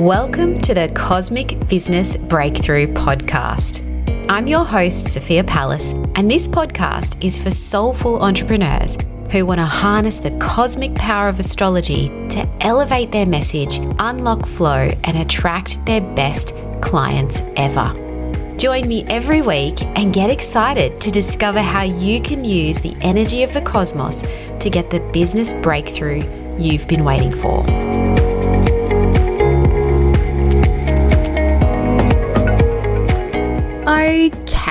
Welcome to the Cosmic Business Breakthrough Podcast. I'm your host, Sophia Palace, and this podcast is for soulful entrepreneurs who want to harness the cosmic power of astrology to elevate their message, unlock flow, and attract their best clients ever. Join me every week and get excited to discover how you can use the energy of the cosmos to get the business breakthrough you've been waiting for.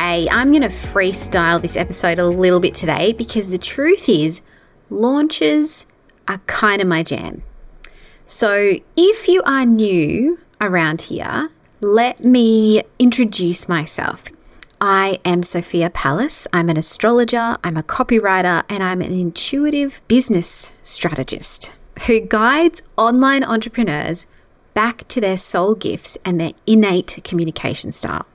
I'm going to freestyle this episode a little bit today because the truth is, launches are kind of my jam. So if you are new around here, let me introduce myself. I am Sophia Palace. I'm an astrologer, I'm a copywriter, and I'm an intuitive business strategist who guides online entrepreneurs back to their soul gifts and their innate communication style.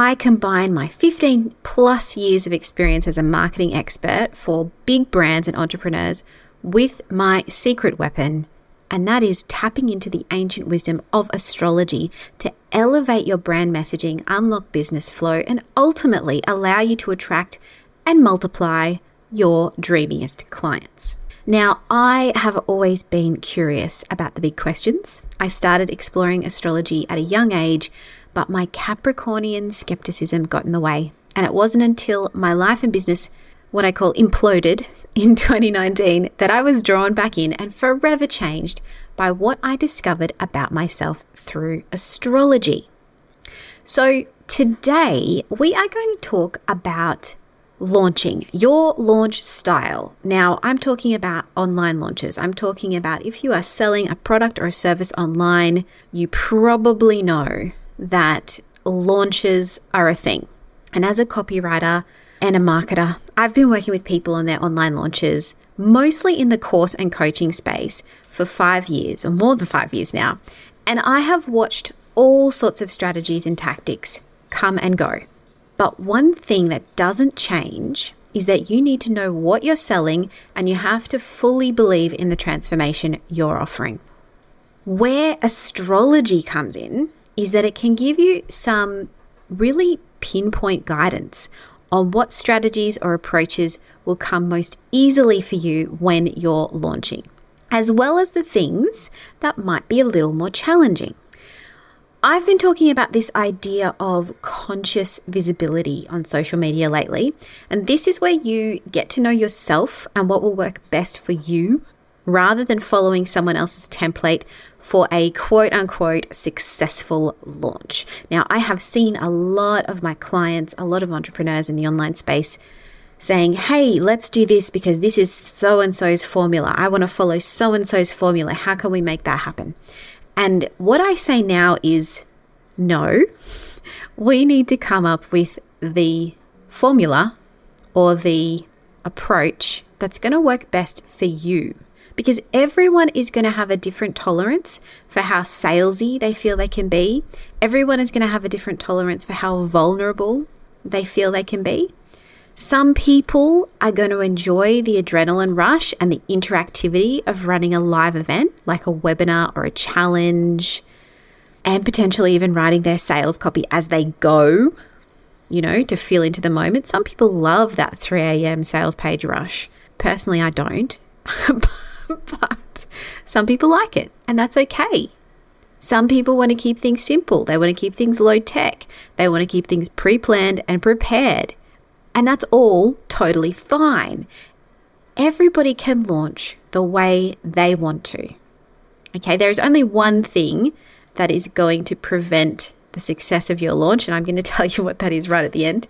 I combine my 15 plus years of experience as a marketing expert for big brands and entrepreneurs with my secret weapon, and that is tapping into the ancient wisdom of astrology to elevate your brand messaging, unlock business flow, and ultimately allow you to attract and multiply your dreamiest clients. Now, I have always been curious about the big questions. I started exploring astrology at a young age but my Capricornian skepticism got in the way. And it wasn't until my life and business, what I call imploded in 2019, that I was drawn back in and forever changed by what I discovered about myself through astrology. So, today we are going to talk about launching your launch style. Now, I'm talking about online launches. I'm talking about if you are selling a product or a service online, you probably know that launches are a thing. And as a copywriter and a marketer, I've been working with people on their online launches, mostly in the course and coaching space, for five years or more than five years now. And I have watched all sorts of strategies and tactics come and go. But one thing that doesn't change is that you need to know what you're selling and you have to fully believe in the transformation you're offering. Where astrology comes in is that it can give you some really pinpoint guidance on what strategies or approaches will come most easily for you when you're launching, as well as the things that might be a little more challenging. I've been talking about this idea of conscious visibility on social media lately, and this is where you get to know yourself and what will work best for you rather than following someone else's template for a quote unquote successful launch. Now, I have seen a lot of my clients, a lot of entrepreneurs in the online space saying, Hey, let's do this because this is so and so's formula. I want to follow so and so's formula. How can we make that happen? And what I say now is no, we need to come up with the formula or the approach that's going to work best for you because everyone is going to have a different tolerance for how salesy they feel they can be. Everyone is going to have a different tolerance for how vulnerable they feel they can be. Some people are going to enjoy the adrenaline rush and the interactivity of running a live event like a webinar or a challenge, and potentially even writing their sales copy as they go, you know, to feel into the moment. Some people love that 3 a.m. sales page rush. Personally, I don't. but some people like it, and that's okay. Some people want to keep things simple. They want to keep things low tech. They want to keep things pre planned and prepared. And that's all totally fine. Everybody can launch the way they want to. Okay, there is only one thing that is going to prevent the success of your launch, and I'm going to tell you what that is right at the end.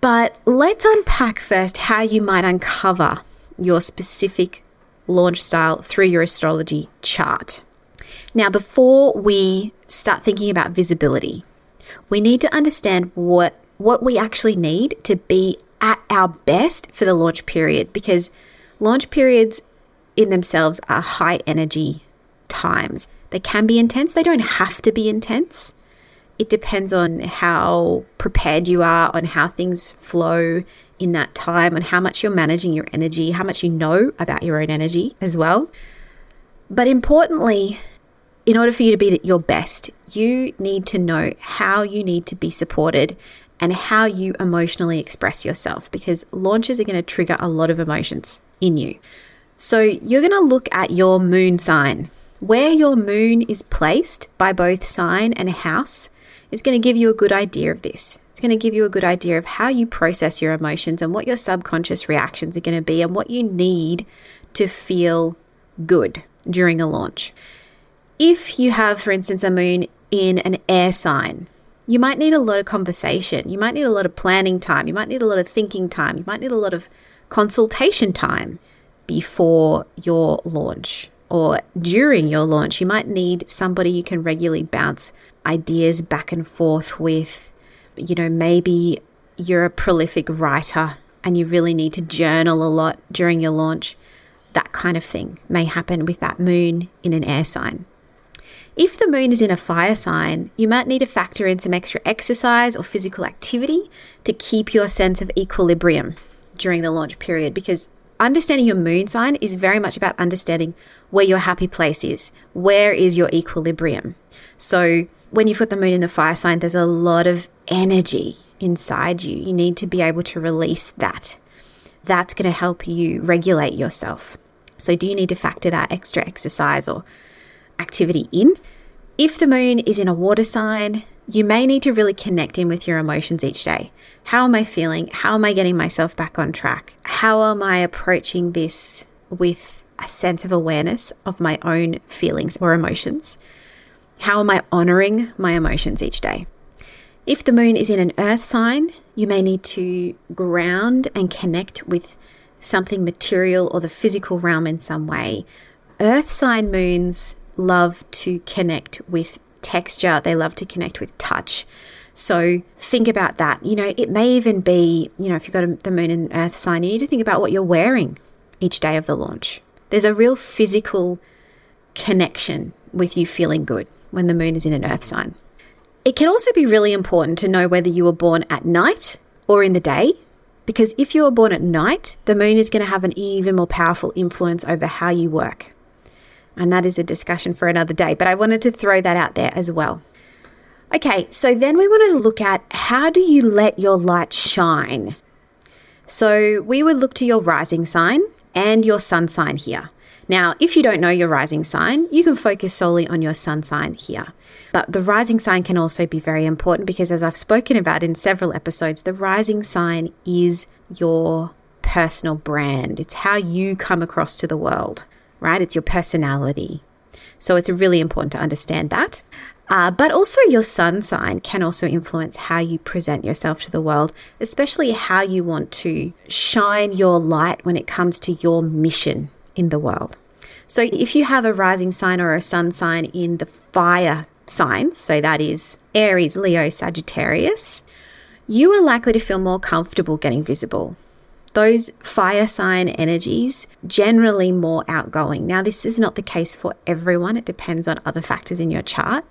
But let's unpack first how you might uncover your specific launch style through your astrology chart. Now, before we start thinking about visibility, we need to understand what, what we actually need to be at our best for the launch period because launch periods in themselves are high energy times. They can be intense, they don't have to be intense. It depends on how prepared you are, on how things flow in that time and how much you're managing your energy, how much you know about your own energy as well. But importantly, in order for you to be your best, you need to know how you need to be supported and how you emotionally express yourself because launches are going to trigger a lot of emotions in you. So you're going to look at your moon sign. Where your moon is placed by both sign and house is going to give you a good idea of this. It's going to give you a good idea of how you process your emotions and what your subconscious reactions are going to be and what you need to feel good during a launch. If you have, for instance, a moon in an air sign, you might need a lot of conversation. You might need a lot of planning time. You might need a lot of thinking time. You might need a lot of consultation time before your launch or during your launch. You might need somebody you can regularly bounce ideas back and forth with. You know, maybe you're a prolific writer and you really need to journal a lot during your launch. That kind of thing may happen with that moon in an air sign. If the moon is in a fire sign, you might need to factor in some extra exercise or physical activity to keep your sense of equilibrium during the launch period because understanding your moon sign is very much about understanding where your happy place is. Where is your equilibrium? So, when you've got the moon in the fire sign, there's a lot of energy inside you. You need to be able to release that. That's going to help you regulate yourself. So, do you need to factor that extra exercise or activity in. If the moon is in a water sign, you may need to really connect in with your emotions each day. How am I feeling? How am I getting myself back on track? How am I approaching this with a sense of awareness of my own feelings or emotions? How am I honoring my emotions each day? If the moon is in an earth sign, you may need to ground and connect with something material or the physical realm in some way. Earth sign moons love to connect with texture, they love to connect with touch. So think about that. You know, it may even be, you know, if you've got a, the moon and earth sign, you need to think about what you're wearing each day of the launch. There's a real physical connection with you feeling good when the moon is in an earth sign. It can also be really important to know whether you were born at night or in the day, because if you were born at night, the moon is going to have an even more powerful influence over how you work. And that is a discussion for another day, but I wanted to throw that out there as well. Okay, so then we want to look at how do you let your light shine? So we would look to your rising sign and your sun sign here. Now, if you don't know your rising sign, you can focus solely on your sun sign here. But the rising sign can also be very important because, as I've spoken about in several episodes, the rising sign is your personal brand. It's how you come across to the world right? It's your personality. So it's really important to understand that. Uh, but also, your sun sign can also influence how you present yourself to the world, especially how you want to shine your light when it comes to your mission in the world. So, if you have a rising sign or a sun sign in the fire signs, so that is Aries, Leo, Sagittarius, you are likely to feel more comfortable getting visible those fire sign energies generally more outgoing. Now, this is not the case for everyone, it depends on other factors in your chart.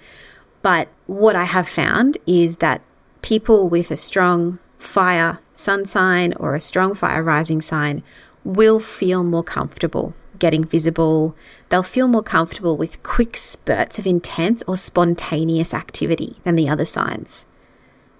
But what I have found is that people with a strong fire sun sign or a strong fire rising sign will feel more comfortable getting visible. They'll feel more comfortable with quick spurts of intense or spontaneous activity than the other signs.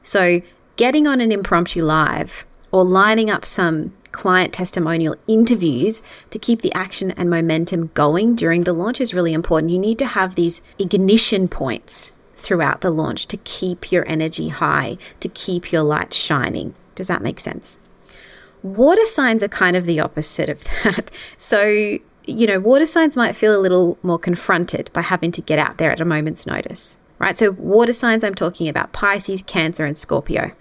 So, getting on an impromptu live or lining up some client testimonial interviews to keep the action and momentum going during the launch is really important. You need to have these ignition points throughout the launch to keep your energy high, to keep your light shining. Does that make sense? Water signs are kind of the opposite of that. So, you know, water signs might feel a little more confronted by having to get out there at a moment's notice, right? So, water signs, I'm talking about Pisces, Cancer, and Scorpio.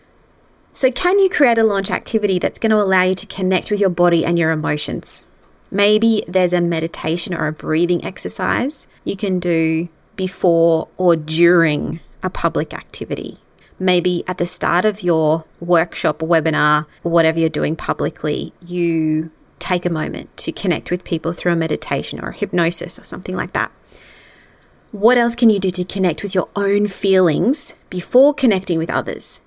So, can you create a launch activity that's going to allow you to connect with your body and your emotions? Maybe there's a meditation or a breathing exercise you can do before or during a public activity. Maybe at the start of your workshop or webinar or whatever you're doing publicly, you take a moment to connect with people through a meditation or a hypnosis or something like that. What else can you do to connect with your own feelings before connecting with others?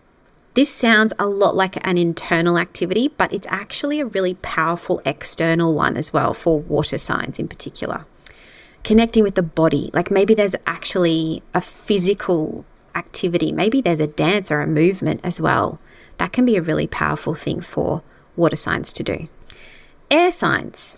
This sounds a lot like an internal activity, but it's actually a really powerful external one as well for water signs in particular. connecting with the body. Like maybe there's actually a physical activity, maybe there's a dance or a movement as well. That can be a really powerful thing for water signs to do. Air signs.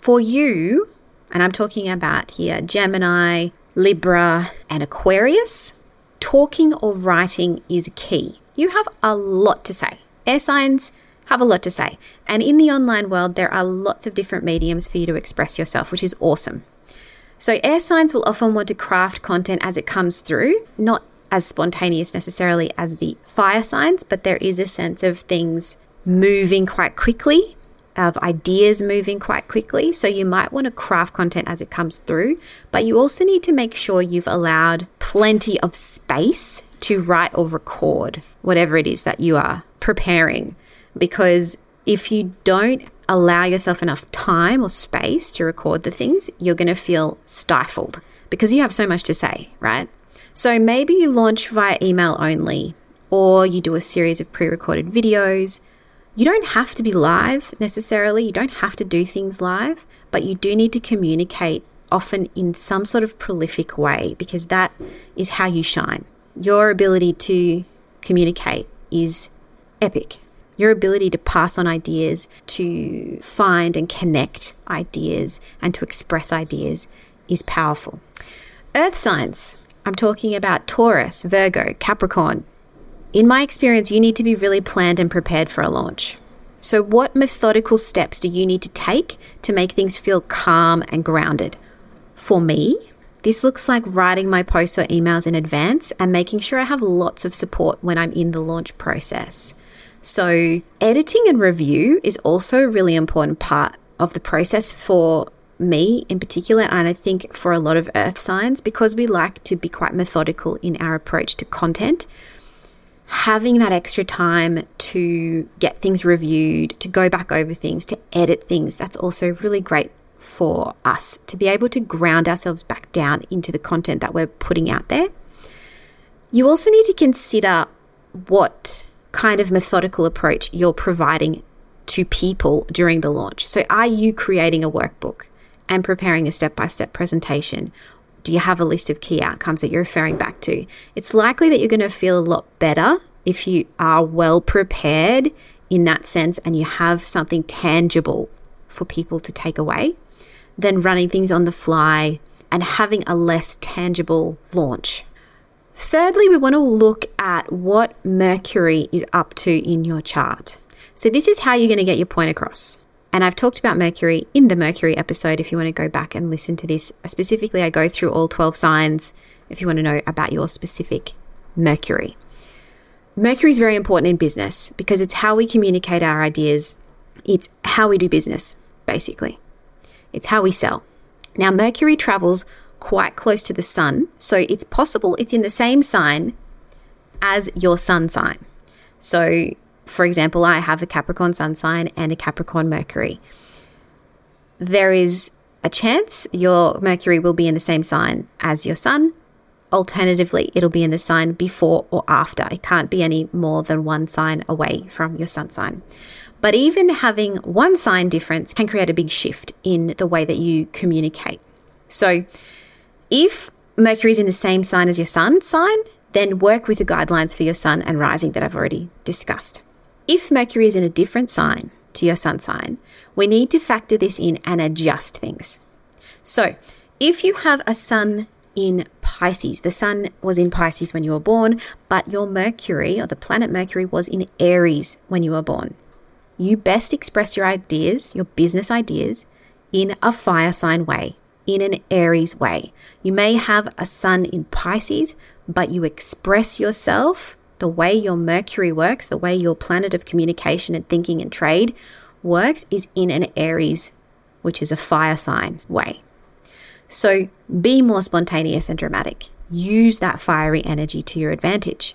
For you, and I'm talking about here Gemini, Libra, and Aquarius, talking or writing is key. You have a lot to say. Air signs have a lot to say. And in the online world, there are lots of different mediums for you to express yourself, which is awesome. So, air signs will often want to craft content as it comes through, not as spontaneous necessarily as the fire signs, but there is a sense of things moving quite quickly, of ideas moving quite quickly. So, you might want to craft content as it comes through, but you also need to make sure you've allowed plenty of space to write or record whatever it is that you are preparing. Because if you don't allow yourself enough time or space to record the things, you're going to feel stifled because you have so much to say, right? So maybe you launch via email only, or you do a series of pre recorded videos. You don't have to be live necessarily, you don't have to do things live, but you do need to communicate often in some sort of prolific way because that is how you shine. Your ability to communicate is epic. Your ability to pass on ideas, to find and connect ideas, and to express ideas is powerful. Earth signs. I'm talking about Taurus, Virgo, Capricorn. In my experience, you need to be really planned and prepared for a launch. So, what methodical steps do you need to take to make things feel calm and grounded? For me, this looks like writing my posts or emails in advance and making sure I have lots of support when I'm in the launch process. So, editing and review is also a really important part of the process for me in particular, and I think for a lot of earth signs, because we like to be quite methodical in our approach to content. Having that extra time to get things reviewed, to go back over things, to edit things, that's also really great for us to be able to ground ourselves back down into the content that we're putting out there. You also need to consider what kind of methodical approach you're providing to people during the launch. So, are you creating a workbook and preparing a step by step presentation? Do you have a list of key outcomes that you're referring back to? It's likely that you're going to feel a lot better if you are well prepared in that sense and you have something tangible for people to take away than running things on the fly and having a less tangible launch. Thirdly, we want to look at what Mercury is up to in your chart. So, this is how you're going to get your point across. And I've talked about Mercury in the Mercury episode if you want to go back and listen to this. Specifically, I go through all 12 signs if you want to know about your specific Mercury. Mercury is very important in business because it's how we communicate our ideas, it's how we do business, basically. It's how we sell. Now, Mercury travels quite close to the sun. So it's possible it's in the same sign as your sun sign. So, for example, I have a Capricorn sun sign and a Capricorn Mercury. There is a chance your Mercury will be in the same sign as your sun. Alternatively, it'll be in the sign before or after. It can't be any more than one sign away from your sun sign. But even having one sign difference can create a big shift in the way that you communicate. So, if Mercury is in the same sign as your sun sign, then work with the guidelines for your sun and rising that I've already discussed. If Mercury is in a different sign to your sun sign, we need to factor this in and adjust things. So, if you have a sun in Pisces, the sun was in Pisces when you were born, but your Mercury or the planet Mercury was in Aries when you were born. You best express your ideas, your business ideas, in a fire sign way in an Aries way. You may have a sun in Pisces, but you express yourself the way your Mercury works, the way your planet of communication and thinking and trade works, is in an Aries, which is a fire sign way. So be more spontaneous and dramatic. Use that fiery energy to your advantage.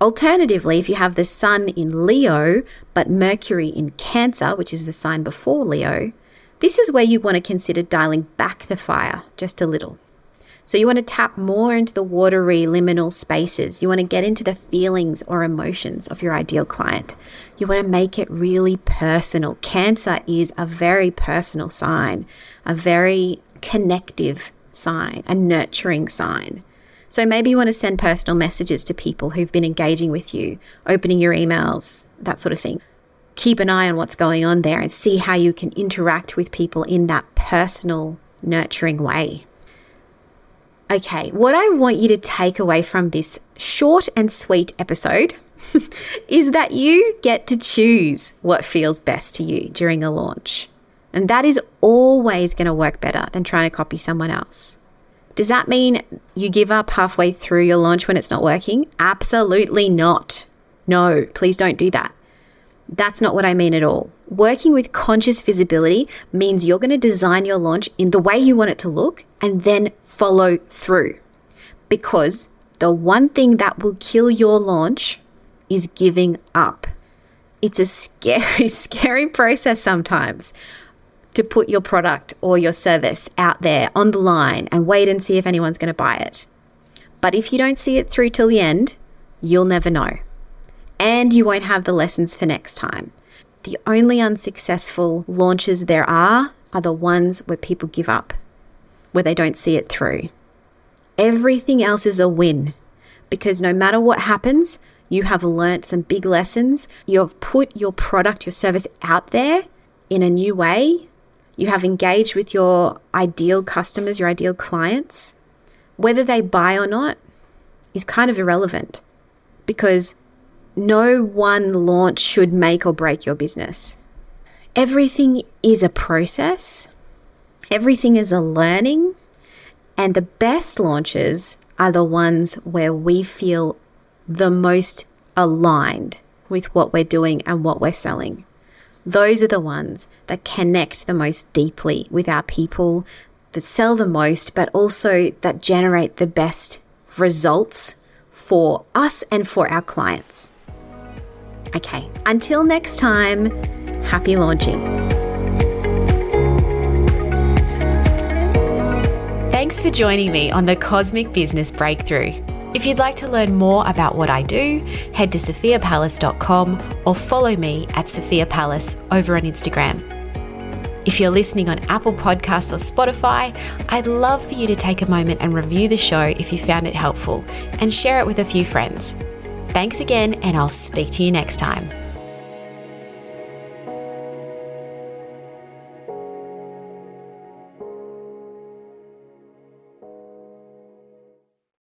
Alternatively, if you have the sun in Leo, but Mercury in Cancer, which is the sign before Leo, this is where you want to consider dialing back the fire just a little. So you want to tap more into the watery liminal spaces. You want to get into the feelings or emotions of your ideal client. You want to make it really personal. Cancer is a very personal sign, a very connective sign, a nurturing sign. So maybe you want to send personal messages to people who've been engaging with you, opening your emails, that sort of thing. Keep an eye on what's going on there and see how you can interact with people in that personal, nurturing way. Okay, what I want you to take away from this short and sweet episode is that you get to choose what feels best to you during a launch. And that is always going to work better than trying to copy someone else. Does that mean you give up halfway through your launch when it's not working? Absolutely not. No, please don't do that. That's not what I mean at all. Working with conscious visibility means you're going to design your launch in the way you want it to look and then follow through. Because the one thing that will kill your launch is giving up. It's a scary, scary process sometimes to put your product or your service out there on the line and wait and see if anyone's going to buy it. But if you don't see it through till the end, you'll never know. And you won't have the lessons for next time. The only unsuccessful launches there are are the ones where people give up, where they don't see it through. Everything else is a win because no matter what happens, you have learnt some big lessons. You have put your product, your service out there in a new way you have engaged with your ideal customers, your ideal clients. Whether they buy or not is kind of irrelevant because no one launch should make or break your business. Everything is a process, everything is a learning, and the best launches are the ones where we feel the most aligned with what we're doing and what we're selling. Those are the ones that connect the most deeply with our people, that sell the most, but also that generate the best results for us and for our clients. Okay, until next time, happy launching. Thanks for joining me on the Cosmic Business Breakthrough. If you'd like to learn more about what I do, head to sophiapalace.com or follow me at Sophia Palace over on Instagram. If you're listening on Apple Podcasts or Spotify, I'd love for you to take a moment and review the show if you found it helpful and share it with a few friends. Thanks again, and I'll speak to you next time.